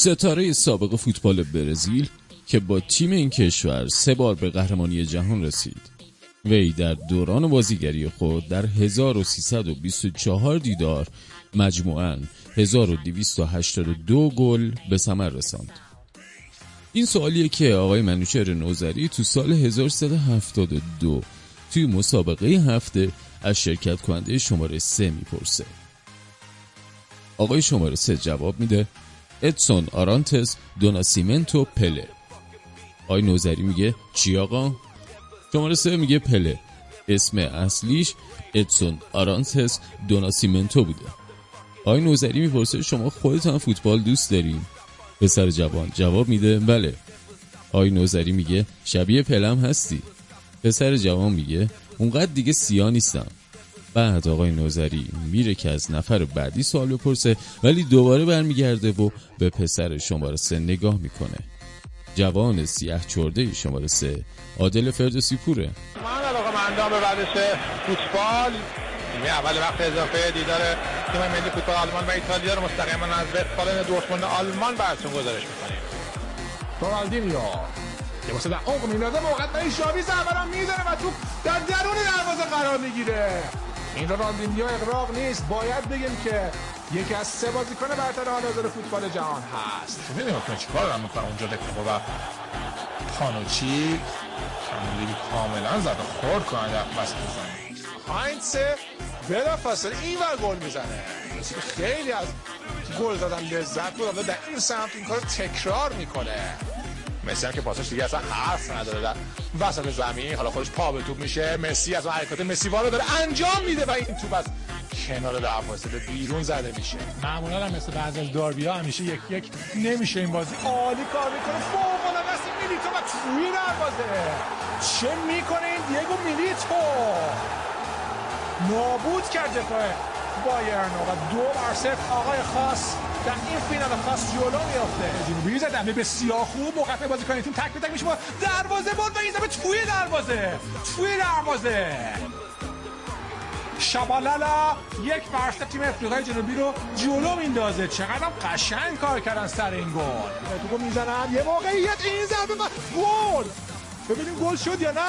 ستاره سابق فوتبال برزیل که با تیم این کشور سه بار به قهرمانی جهان رسید. وی در دوران بازیگری خود در 1324 دیدار مجموعاً 1282 گل به ثمر رساند. این سوالیه که آقای منوچهر نوزری تو سال 1372 توی مسابقه هفته از شرکت کننده شماره سه می‌پرسه. آقای شماره سه جواب میده. ادسون آرانتس دوناسیمنتو پله آقای نوزری میگه چی آقا؟ شماره سه میگه پله. اسم اصلیش ادسون آرانتس دوناسیمنتو بوده. آقای نوزری می‌پرسه شما خودتان فوتبال دوست داریم پسر جوان جواب میده بله. آقای نوزری میگه شبیه پلم هستی. پسر جوان میگه اونقدر دیگه سیا نیستم. بعد آقای نوزری میره که از نفر بعدی سوال بپرسه ولی دوباره برمیگرده و به پسر شماره سه نگاه می‌کنه. جوان سیاه چرده شماره سه عادل فردوسی پوره. من علاقه مندام به ورزش فوتبال نیمه اول وقت اضافه دیدار تیم ملی فوتبال آلمان و ایتالیا رو مستقیما از وستفالن دورتموند آلمان براتون گزارش می‌کنیم. رونالدینیو که واسه در عمق میندازه موقع برای شاوی ضربه می‌زنه و تو در درون دروازه قرار می‌گیره. این رونالدینیو اقراق نیست. باید بگیم که یکی از سه بازیکن برتر حال حاضر فوتبال جهان هست. می‌دونم که چیکار دارم می‌کنم اونجا دکتر و پانوچی کاملا زده خورد در وسط زمین هاینس بلا فاصله این ور گل می‌زنه. خیلی از گل زدن لذت بود. در این سمت این کار تکرار می‌کنه. مسی هم که پاسش دیگه اصلا حرف نداره. در وسط زمین حالا خودش پا به توپ میشه. مسی از اون حرکات مسی رو داره انجام میده و این توپ از کنار دروازه به بیرون زده میشه. معمولا هم مثل بعضی از داربی ها همیشه یک یک نمیشه این بازی. عالی کار می‌کنه. فوق العاده است. میلیتو و توی دروازه چه می‌کنه این دیگو میلیتو؟ نابود کرد دفاع بایرن و دو بر صفر. آقای خاص در این فینال خاص جلو میافته. جنوبی زدن به بسیار خوب موقع بازی کنید تیم تک به تک میشه دروازه بود و این زمین توی دروازه. توی دروازه. شبالالا یک فرشته تیم افریقای جنوبی رو جلو میندازه. چقدر قشنگ کار کردن سر این گل. تو می‌زنن. یه موقعیت این ضربه گل! ببینیم گل شد یا نه.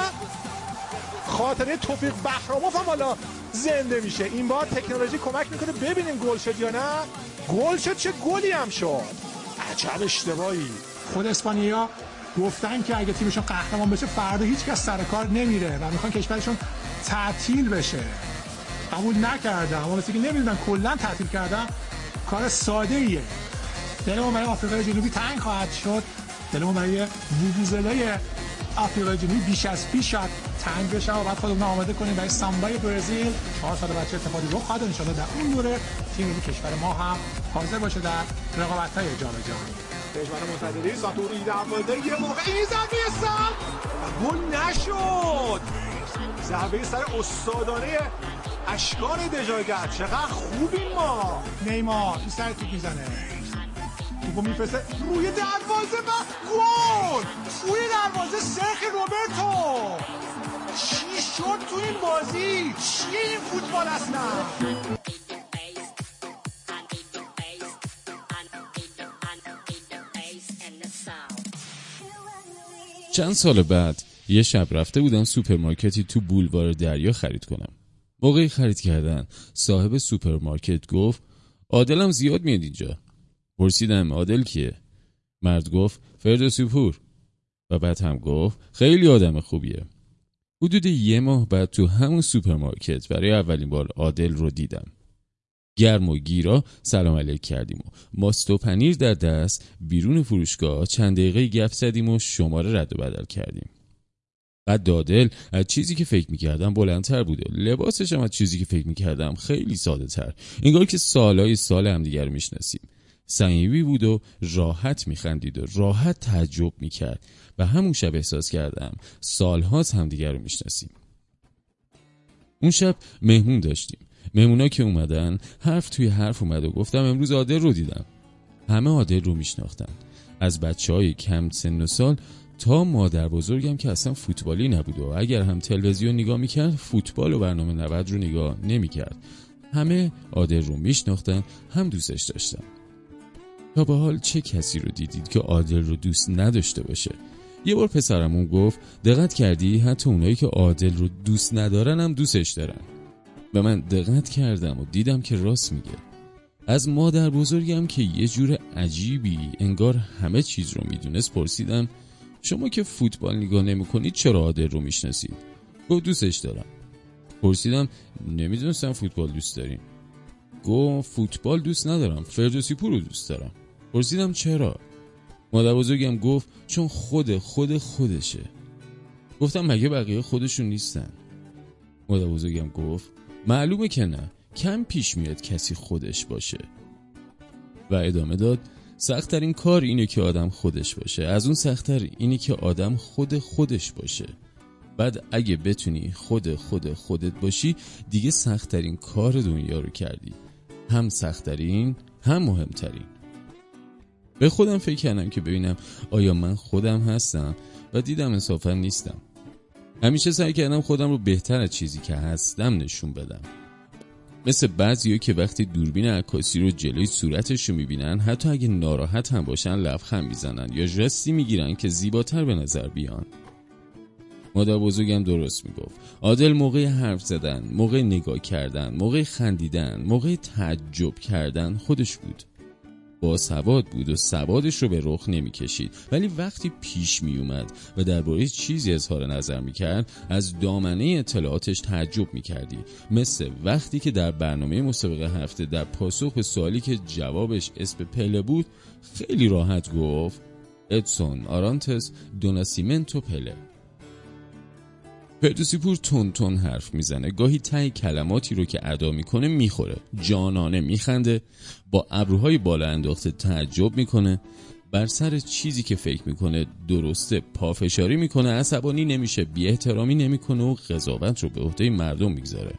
خاطره توفیق بهراموف هم حالا زنده میشه. این بار تکنولوژی کمک می‌کنه ببینیم گل شد یا نه. گل شد چه گلی هم شد. عجب اشتباهی. خود اسپانیا گفتن که اگه تیمشون قهرمان بشه فردا هیچ کس سر کار نمیره و می‌خوان کشورشون تعطیل بشه. قبول نکردم اما که نمی‌دونن کلا تعطیل کردن کار ساده ایه دلمون برای آفریقای جنوبی تنگ خواهد شد. دلمون برای وووزلای آفریقای جنوبی بیش از پیش شد تنگ بشه و بعد خودمون آماده کنیم برای سامبای برزیل. چهار سال بچه اتفاقی رو خواهد انشالله در اون دوره تیم کشور ما هم حاضر باشه در رقابت های جام جهانی. پژمان منتظری ساتوری دروازه یه موقع این ضربه سم گل نشد! ضربه سر استادانه اشکان دژاگر. چقدر خوبیم ما! نیمار این سر توپ می‌زنه. توپو میفرسته روی دروازه و سرخ روبرتو. چی شد تو این بازی؟ چیه این فوتبال اصلا؟ چند سال بعد یه شب رفته بودم سوپرمارکتی تو بولوار دریا خرید کنم. موقعی خرید کردن صاحب سوپرمارکت گفت عادلم زیاد میاد اینجا. پرسیدم عادل کیه؟ مرد گفت فردوسی پور. و بعد هم گفت خیلی آدم خوبیه. حدود یه ماه بعد تو همون سوپرمارکت برای اولین بار عادل رو دیدم. گرم و گیرا سلام علیک کردیم و ماست و پنیر در دست بیرون فروشگاه چند دقیقه گپ زدیم و شماره رد و بدل کردیم. بعد دادل از چیزی که فکر می‌کردم بلندتر بوده. لباسش هم از چیزی که فکر می‌کردم خیلی ساده تر انگار که سالهای سال همدیگر رو می‌شناسیم. صمیمی بود و راحت میخندید و راحت تعجب می‌کرد. و همون شب احساس کردم سالهاست همدیگر رو می‌شناسیم. اون شب مهمون داشتیم. مهمونا که اومدن حرف توی حرف اومد و گفتم امروز عادل رو دیدم. همه عادل رو میشناختن. از بچه های کم سن و سال تا مادر بزرگم که اصلا فوتبالی نبود و اگر هم تلویزیون نگاه می‌کرد فوتبال و برنامه 90 رو نگاه نمی‌کرد. همه عادل رو میشناختن هم دوستش داشتن. تا به حال چه کسی رو دیدید که عادل رو دوست نداشته باشه؟ یه بار پسرمون گفت دقت کردی؟ حتی اونایی که عادل رو دوست ندارن هم دوستش دارن. و من دقت کردم و دیدم که راست میگه. از مادر بزرگم که یه جور عجیبی انگار همه چیز رو می‌دونست پرسیدم شما که فوتبال نگاه نمی‌کنید چرا عادل رو می‌شناسید؟ گفت دوستش دارم. پرسیدم نمی‌دونستم فوتبال دوست داریم گفت فوتبال دوست ندارم فردوسی پور رو دوست دارم. پرسیدم چرا؟ مادر بزرگم گفت چون خود خود خودشه. گفتم مگه بقیه خودشون نیستن؟ مادر بزرگم گفت معلومه که نه کم پیش میاد کسی خودش باشه. و ادامه داد سختترین کار اینه که آدم خودش باشه. از اون سختتر اینه که آدم خود خودش باشه. بعد اگه بتونی خود خود خودت باشی دیگه سختترین کار دنیا رو کردی. هم سختترین هم مهمترین. به خودم فکر کردم که ببینم آیا من خودم هستم و دیدم انصافا نیستم. همیشه سعی کردم خودم رو بهتر از چیزی که هستم نشون بدم. مثل بعضی که وقتی دوربین عکاسی رو جلوی صورتش رو می‌بینن حتی اگه ناراحت هم باشن لبخند می‌زنن یا جستی می‌گیرن که زیباتر به نظر بیان. مادر بزرگم درست می‌گفت. عادل موقع حرف زدن موقع نگاه کردن موقع خندیدن موقع تعجب کردن خودش بود. با سواد بود و سوادش رو به رخ نمی‌کشید. ولی وقتی پیش می اومد و درباره چیزی اظهار نظر می کرد از دامنه اطلاعاتش تعجب می کردی مثل وقتی که در برنامه مسابقه هفته در پاسخ به سوالی که جوابش اسم پله بود خیلی راحت گفت ادسون آرانتس دوناسیمنتو پله فردوسی پور تون تون حرف می‌زنه. گاهی تای کلماتی رو که ادا می‌کنه می‌خوره. جانانه میخنده. با ابروهای بالا انداخته تعجب می‌کنه. بر سر چیزی که فکر می‌کنه درسته پافشاری می‌کنه. عصبانی نمیشه. بی احترامی نمی‌کنه و قضاوت رو به عهده مردم می‌گذاره.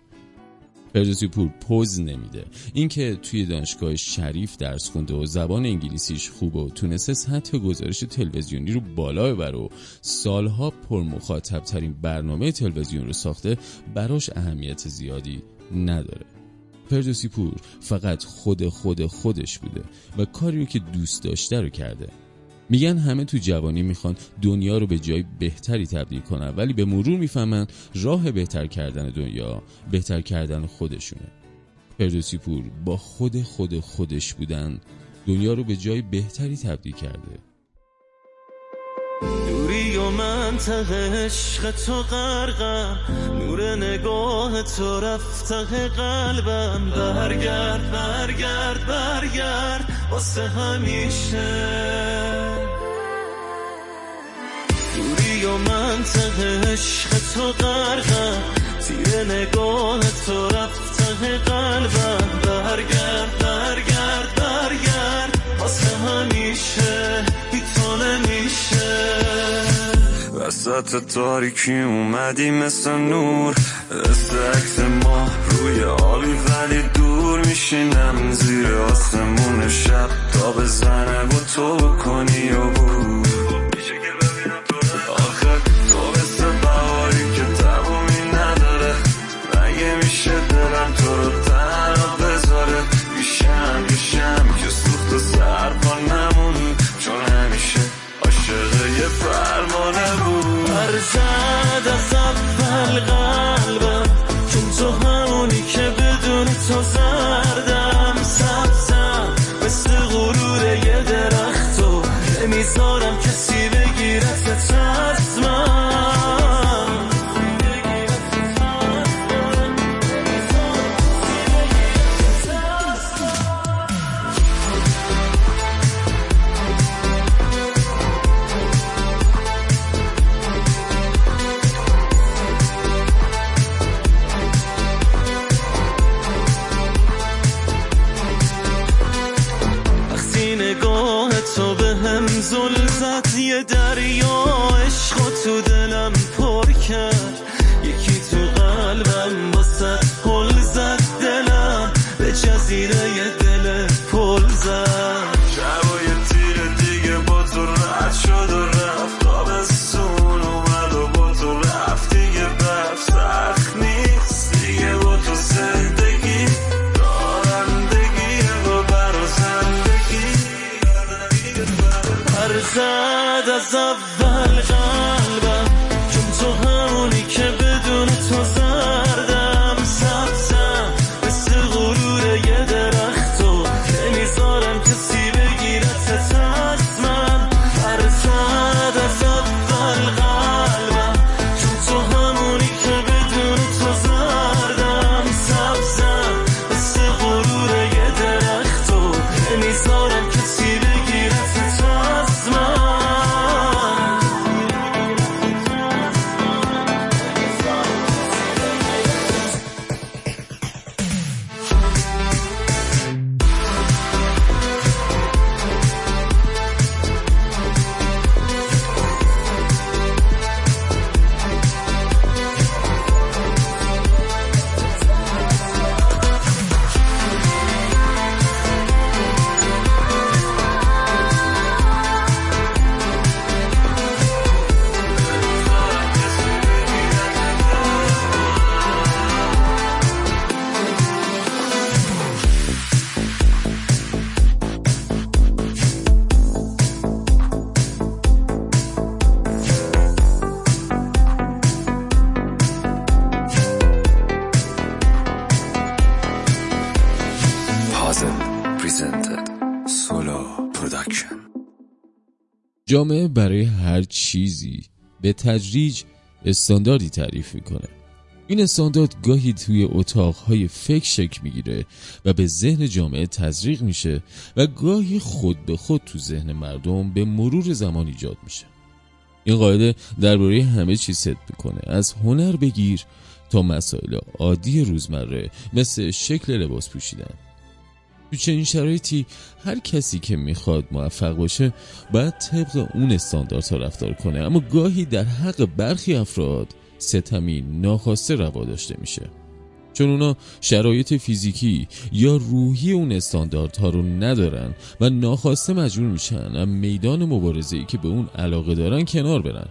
فردوسی پور پوز نمیده. اینکه توی دانشگاه شریف درس خونده و زبان انگلیسیش خوبه و تونسته سطح گزارش تلویزیونی رو بالا ببره و سالها پر مخاطب ترین برنامه تلویزیون رو ساخته براش اهمیت زیادی نداره. فردوسی پور فقط خود خود خودش بوده و کاری رو که دوست داشته رو کرده. میگن همه تو جوانی می‌خوان دنیا رو به جای بهتری تبدیل کنن ولی به مرور می‌فهمن راه بهتر کردن دنیا بهتر کردن خودشونه. فردوسی پور با خود خود خودش بودن دنیا رو به جای بهتری تبدیل کرده. دوری و منطقه عشق تو غرقم نور نگاه تو رفته قلبم. برگرد برگرد برگرد واسه همیشه. و منطقه عشق تو غرقم تیر نگاه تو رفته قلبم برگرد برگرد برگرد. واسه همیشه بی تو نمیشه وسط تاریکی اومدی مثل نور. عکس ما روی آبی ولی دور میشینم. زیر آسمون شب تا بزنه و تو کنی و بود به هم زل زد یه دریا. جامعه برای هر چیزی به تدریج استانداردی تعریف می‌کنه. این استاندارد گاهی توی اتاقهای فکر شکل می‌گیره و به ذهن جامعه تزریق میشه و گاهی خود به خود تو ذهن مردم به مرور زمان ایجاد میشه. این قاعده درباره همه چیز ست می‌کنه. از هنر بگیر تا مسائل عادی روزمره مثل شکل لباس پوشیدن تو چنین شرایطی هر کسی که می‌خواد موفق باشه باید طبق اون استانداردها رفتار کنه. اما گاهی در حق برخی افراد ستمی ناخواسته روا داشته میشه. چون اونا شرایط فیزیکی یا روحی اون استانداردها رو ندارن و ناخواسته مجبور میشن از میدان مبارزه‌ای که به اون علاقه دارن کنار برن.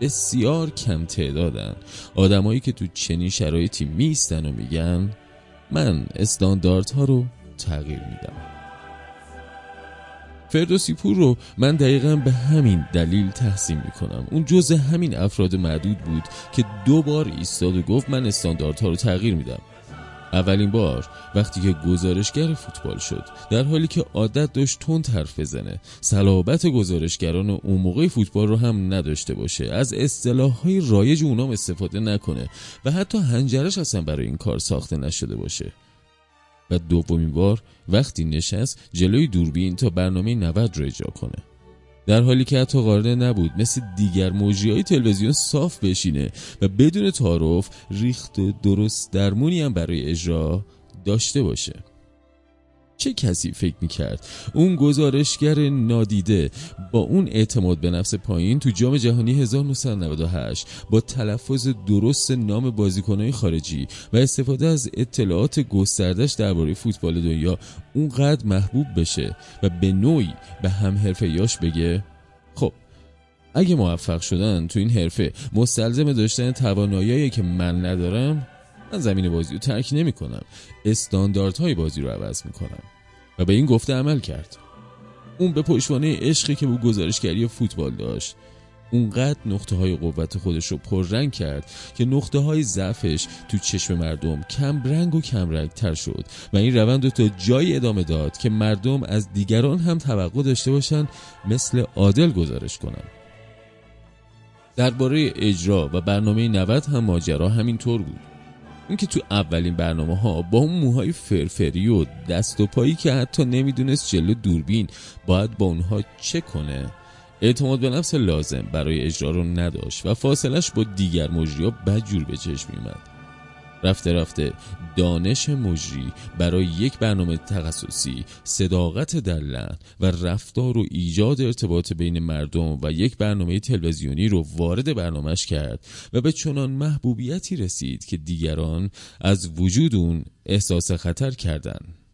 بسیار کم تعدادن. آدمایی که تو چنین شرایطی میستن و میگن من استانداردها رو تغییر میدم. فردوسی پور رو من دقیقا به همین دلیل تحسین می‌کنم. اون جزء همین افراد معدود بود که دو بار ایستاد و گفت من استانداردها رو تغییر میدم. اولین بار وقتی که گزارشگر فوتبال شد در حالی که عادت داشت تند حرف بزنه. صلابت گزارشگران اون موقع فوتبال رو هم نداشته باشه. از اصطلاح های رایج اونام استفاده نکنه و حتی هنجرش اصلا برای این کار ساخته نشده باشه. و دومین بار وقتی نشست جلوی دوربین تا برنامه 90 رو اجرا کنه. در حالی که حتی قادر نبود مثل دیگر موجی های تلویزیون صاف بشینه و بدون تعارف ریخت درست درمونی هم برای اجرا داشته باشه. چه کسی فکر می‌کرد؟ اون گزارشگر نادیده با اون اعتماد به نفس پایین تو جام جهانی 1998 با تلفظ درست نام بازیکنهای خارجی و استفاده از اطلاعات گستردش درباره فوتبال دنیا اونقدر محبوب بشه و به نوعی به هم حرفه یاش بگه. خب اگه موفق شدن تو این حرفه مستلزم داشتن توانایی که من ندارم من زمین بازی رو ترک نمی کنم استانداردهای بازی رو عوض می کنم و به این گفته عمل کرد. اون به پشتوانه عشقی که به گزارشگری فوتبال داشت. اونقدر نقطه های قوت خودش رو پررنگ کرد که نقطه های ضعفش تو چشم مردم کم رنگ و کم رنگ تر شد. و این روند رو تا جایی ادامه داد که مردم از دیگران هم توقع داشته باشن مثل عادل گزارش کنن. درباره اجرا و برنامه 90 هم ماجرا همینطور بود. اینکه تو اولین برنامه ها با اون موهای فرفری و دست و پایی که حتی نمی‌دونست جلو دوربین باید با اونها چه کنه. اعتماد به نفس لازم برای اجرا رو نداشت و فاصلش با دیگر مجری ها بدجور به چشم میومد رفته رفته دانش مجری برای یک برنامه تخصصی صداقت در لحن و رفتار و ایجاد ارتباط بین مردم و یک برنامه تلویزیونی رو وارد برنامهش کرد و به چنان محبوبیتی رسید که دیگران از وجود اون احساس خطر کردند.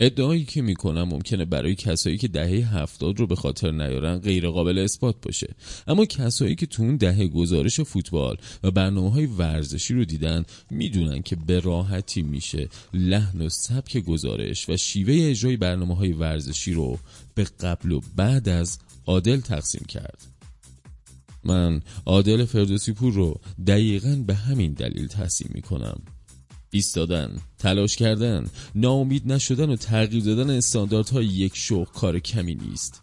ادعایی که می‌کنم ممکنه برای کسایی که دهه هفتاد رو به خاطر نیارن غیر قابل اثبات باشه. اما کسایی که تو اون دهه گزارش فوتبال و برنامه های ورزشی رو دیدن می‌دونن که به راحتی میشه لحن و سبک گزارش و شیوه اجرای برنامه های ورزشی رو به قبل و بعد از عادل تقسیم کرد. من عادل فردوسی پور رو دقیقا به همین دلیل تحسین می کنم ایستادن، تلاش کردن، ناامید نشدن و تغییر دادن استانداردهای یک شوق کار کمی نیست.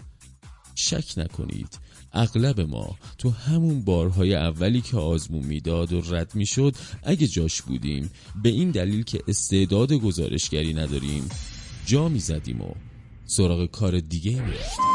شک نکنید اغلب ما تو همون بارهای اولی که آزمون می‌داد و رد می‌شد اگه جاش بودیم به این دلیل که استعداد گزارشگری نداریم جا می‌زدیم و سراغ کار دیگه می‌رفتیم.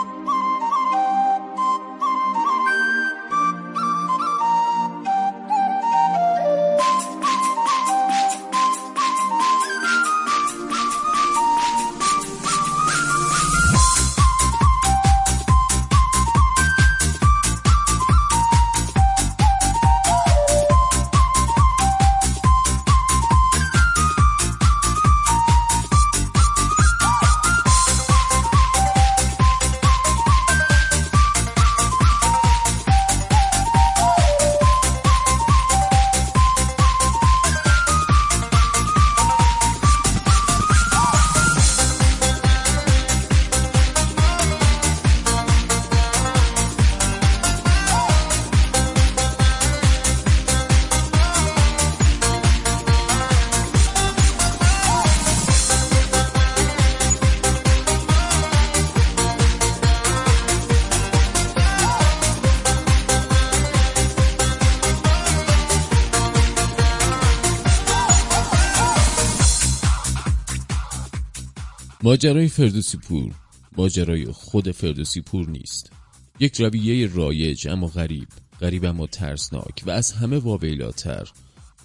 ماجرای فردوسی پور ماجرای خود فردوسی پور نیست. یک رویه رایج اما غریب غریب اما ترسناک و از همه وابیلاتر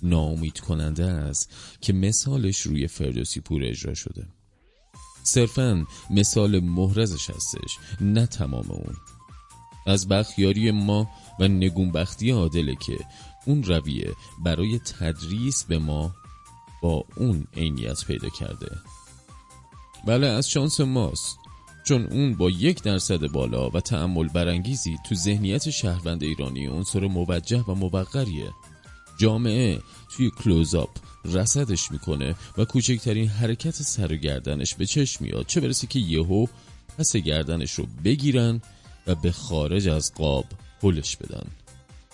ناامید کننده است که مثالش روی فردوسی پور اجرا شده. صرفا مثال محرزش هستش نه تمام اون. از بخیاری ما و نگونبختی عادله که اون رویه برای تدریس به ما با اون عینیت پیدا کرده. بله از شانس ماست. چون اون با یک درصد بالا و تعمل برانگیزی تو ذهنیت شهروند ایرانی عنصر موجه و موقریه. جامعه توی کلوزاپ رسدش می‌کنه و کوچکترین حرکت سر گردنش به چشم میاد. چه برسه که یهو پس گردنش رو بگیرن و به خارج از قاب هلش بدن.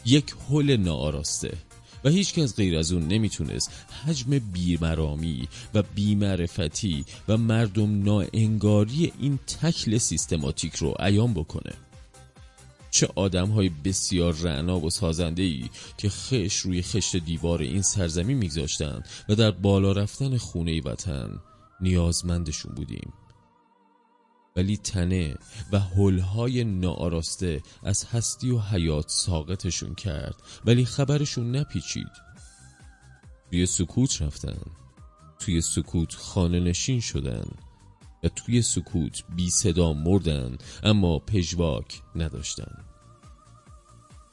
یک هل ناآراسته. و هیچ کس غیر از اون نمی‌تونست حجم بیمرامی و بیمعرفتی و مردم ناانگاری این تکل سیستماتیک رو عیان بکنه. چه آدم های بسیار رعنا و سازنده ای که خش روی خشت دیوار این سرزمین میگذاشتن و در بالا رفتن خونه وطن نیازمندشون بودیم. ولی تنه و حلهای ناآراسته از هستی و حیات ساقتشون کرد ولی خبرشون نپیچید. توی سکوت رفتن توی سکوت خانه نشین شدن و توی سکوت بی صدا مردن اما پژواک نداشتن.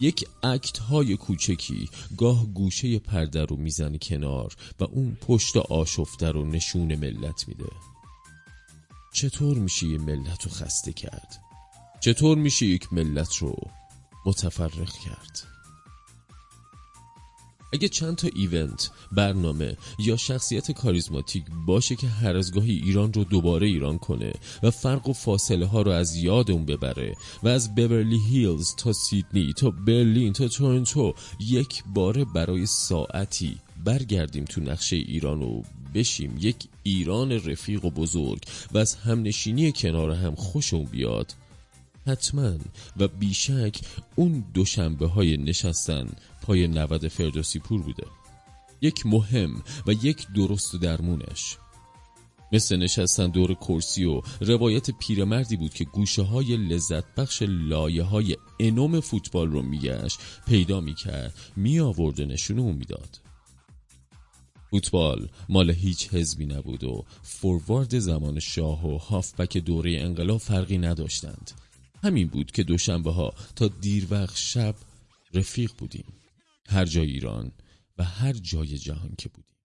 یک اکت های کوچکی گاه گوشه پرده رو می‌زنه کنار و اون پشت آشفته رو نشون ملت میده. چطور میشه یه ملت رو خسته کرد؟ چطور میشه یک ملت رو متفرق کرد؟ اگه چند تا ایونت برنامه یا شخصیت کاریزماتیک باشه که هر از گاهی ایران رو دوباره ایران کنه و فرق و فاصله ها رو از یاد اون ببره و از ببرلی هیلز تا سیدنی تا برلین تا تورنتو یک باره برای ساعتی برگردیم تو نقشه ایران و بشیم یک ایران رفیق و بزرگ و از همنشینی کنار هم خوشم بیاد. حتما و بیشک اون دوشنبه های نشستن پای نود فردوسی پور بوده. یک مهم و یک درست درمونش. مثل نشستن دور کرسی و روایت پیرمردی بود که گوشه های لذت بخش لایه های انوم فوتبال رو میگشت پیدا می‌کرد می آورد و نشونه می‌داد. فوتبال مال هیچ حزبی نبود و فوروارد زمان شاه و هافبک دوره انقلاب فرقی نداشتند. همین بود که دوشنبه ها تا دیر وقت شب رفیق بودیم. هر جای ایران و هر جای جهان که بودیم.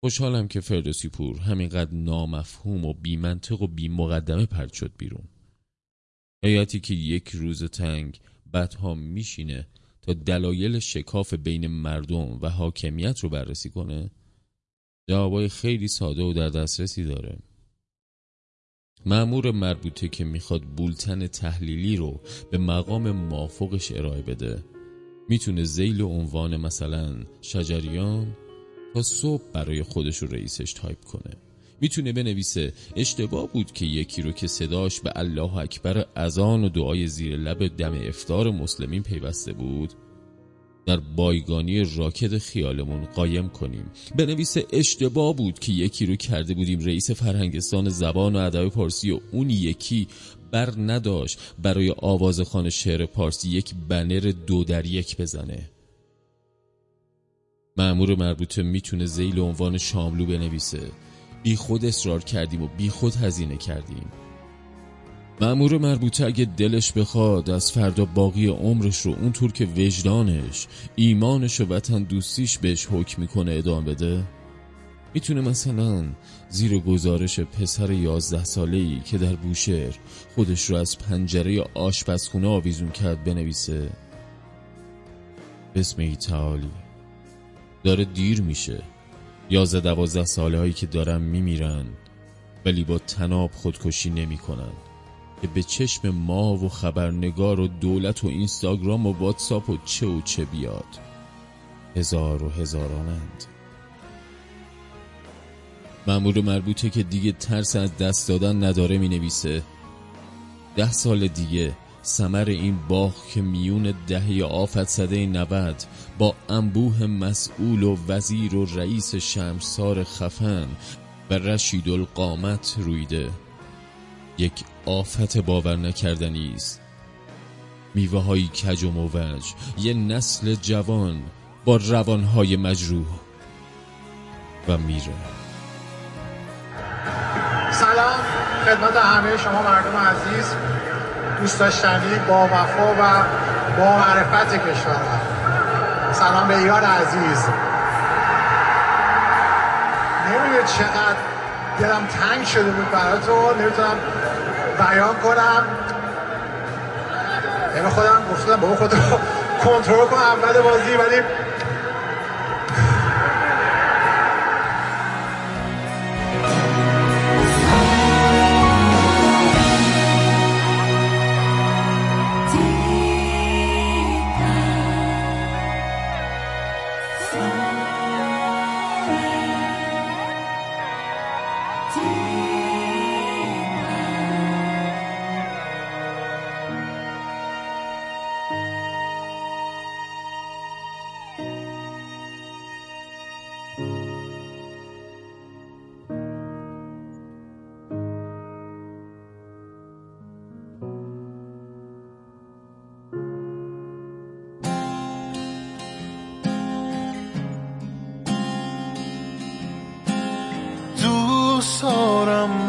خوشحالم که فردوسی پور همینقدر نامفهوم و بیمنطق و بیمقدمه پرد شد بیرون. حیاتی که یک روز تنگ بعدها میشینه تا دلایل شکاف بین مردم و حاکمیت رو بررسی کنه؟ جوابای خیلی ساده و در دسترسی داره. معمور مربوطه که می‌خواد بولتن تحلیلی رو به مقام مافوقش ارائه بده. می‌تونه زیل عنوان مثلا شجریان تا صبح برای خودش رو رئیسش تایپ کنه. می‌تونه بنویسه. اشتباه بود که یکی رو که صداش به الله اکبر اذان و دعای زیر لب دم افتار مسلمین پیوسته بود در بایگانی راکت خیالمون قایم کنیم. بنویسه اشتباه بود که یکی رو کرده بودیم رئیس فرهنگستان زبان و ادب پارسی و اون یکی بر نداشت برای آوازخان شعر پارسی یک بنر دو در یک بزنه. معمور مربوطه می‌تونه زیل عنوان شاملو بنویسه. بی خود اصرار کردیم و بی خود هزینه کردیم. معمور مربوطه اگه دلش بخواد از فردا باقی عمرش رو اونطور که وجدانش ایمانش و وطن دوستیش بهش حکم می‌کنه ادامه بده؟ می‌تونه مثلا زیر گزارش پسر یازده ساله که در بوشهر خودش رو از پنجره آشپزخونه آویزون کرد بنویسه. بسم تعالی. داره دیر میشه. یازده دوازده ساله هایی که دارن میمیرن ولی با تناب خودکشی نمی‌کنن. که به چشم ما و خبرنگار و دولت و اینستاگرام و واتساپ و چه و چه بیاد. هزار و هزارانند. مأمور مربوطه که دیگه ترس از دست دادن نداره می نویسه ده سال دیگه سمر این باغ که میون دهه آفت صده 90 با انبوه مسئول و وزیر و رئیس شمسار خفن و رشید القامت رویده. یک آفت باور نکردنی است. میوه های کج و موج یه نسل جوان با روانهای مجروح و میره. سلام خدمت همه شما مردم عزیز. دوست داشتنی با وفا و با معرفت کشورم سلام به ایران عزیز. نمی‌دونی چقدر دلم تنگ شده بود براتون نمی‌تونم بیان کنم. یعنی خودم گفتم بابا خودم کنترل کن اول بازی ولی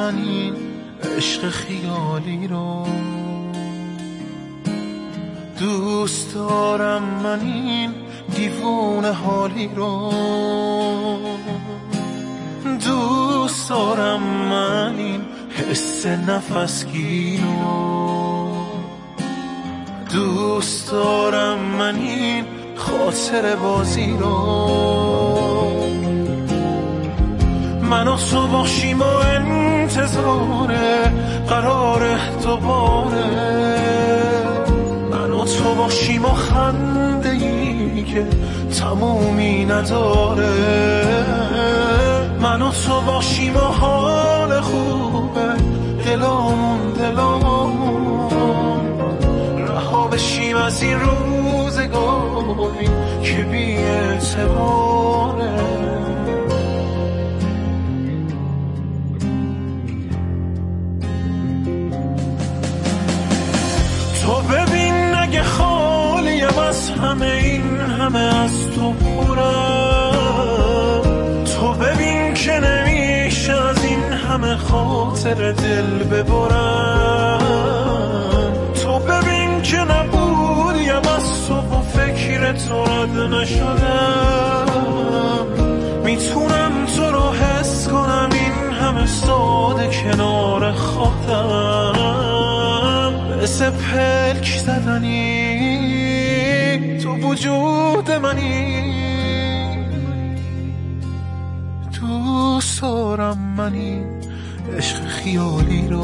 من این عشق خیالی رو؟ دوست دارم من این دیوونه حالی رو. دوست دارم من این حس نفسگی رو. دوست دارم من این خاطر بازی رو. من و باشیم و انتظار قرار دوباره. من و تو باشیم و خنده ای که تمومی نداره. من و تو باشیم و حال خوبه دلامون دلامون رها بشیم از این روزگاری که بی اعتباره. همه این همه از تو پرم تو ببین که نمیشه از این همه خاطر دل ببرم. تو ببین که نبودیم از تو و فکر تو رد نشدم. می‌تونم تو رو حس کنم این همه ساده کنار خودم مثل پلک زدنی وجود منی. دوست دارم منی. عشق خیالی رو.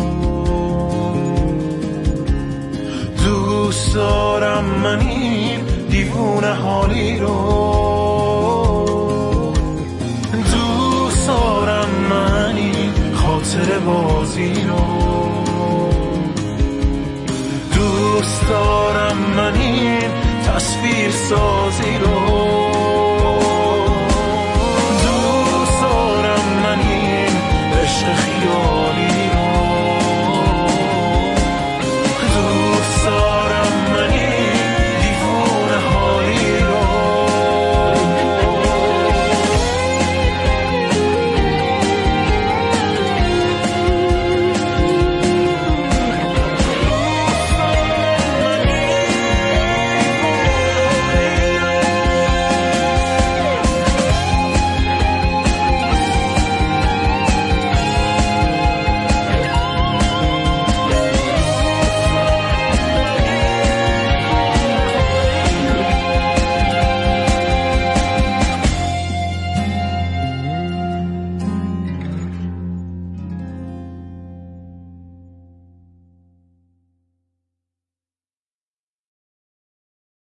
دوست دارم من این دیوونه حالی رو. دوست دارم من این خاطر بازی رو. دوست دارم من این تصویر سازی رو. دوست دارم من این عشق خیال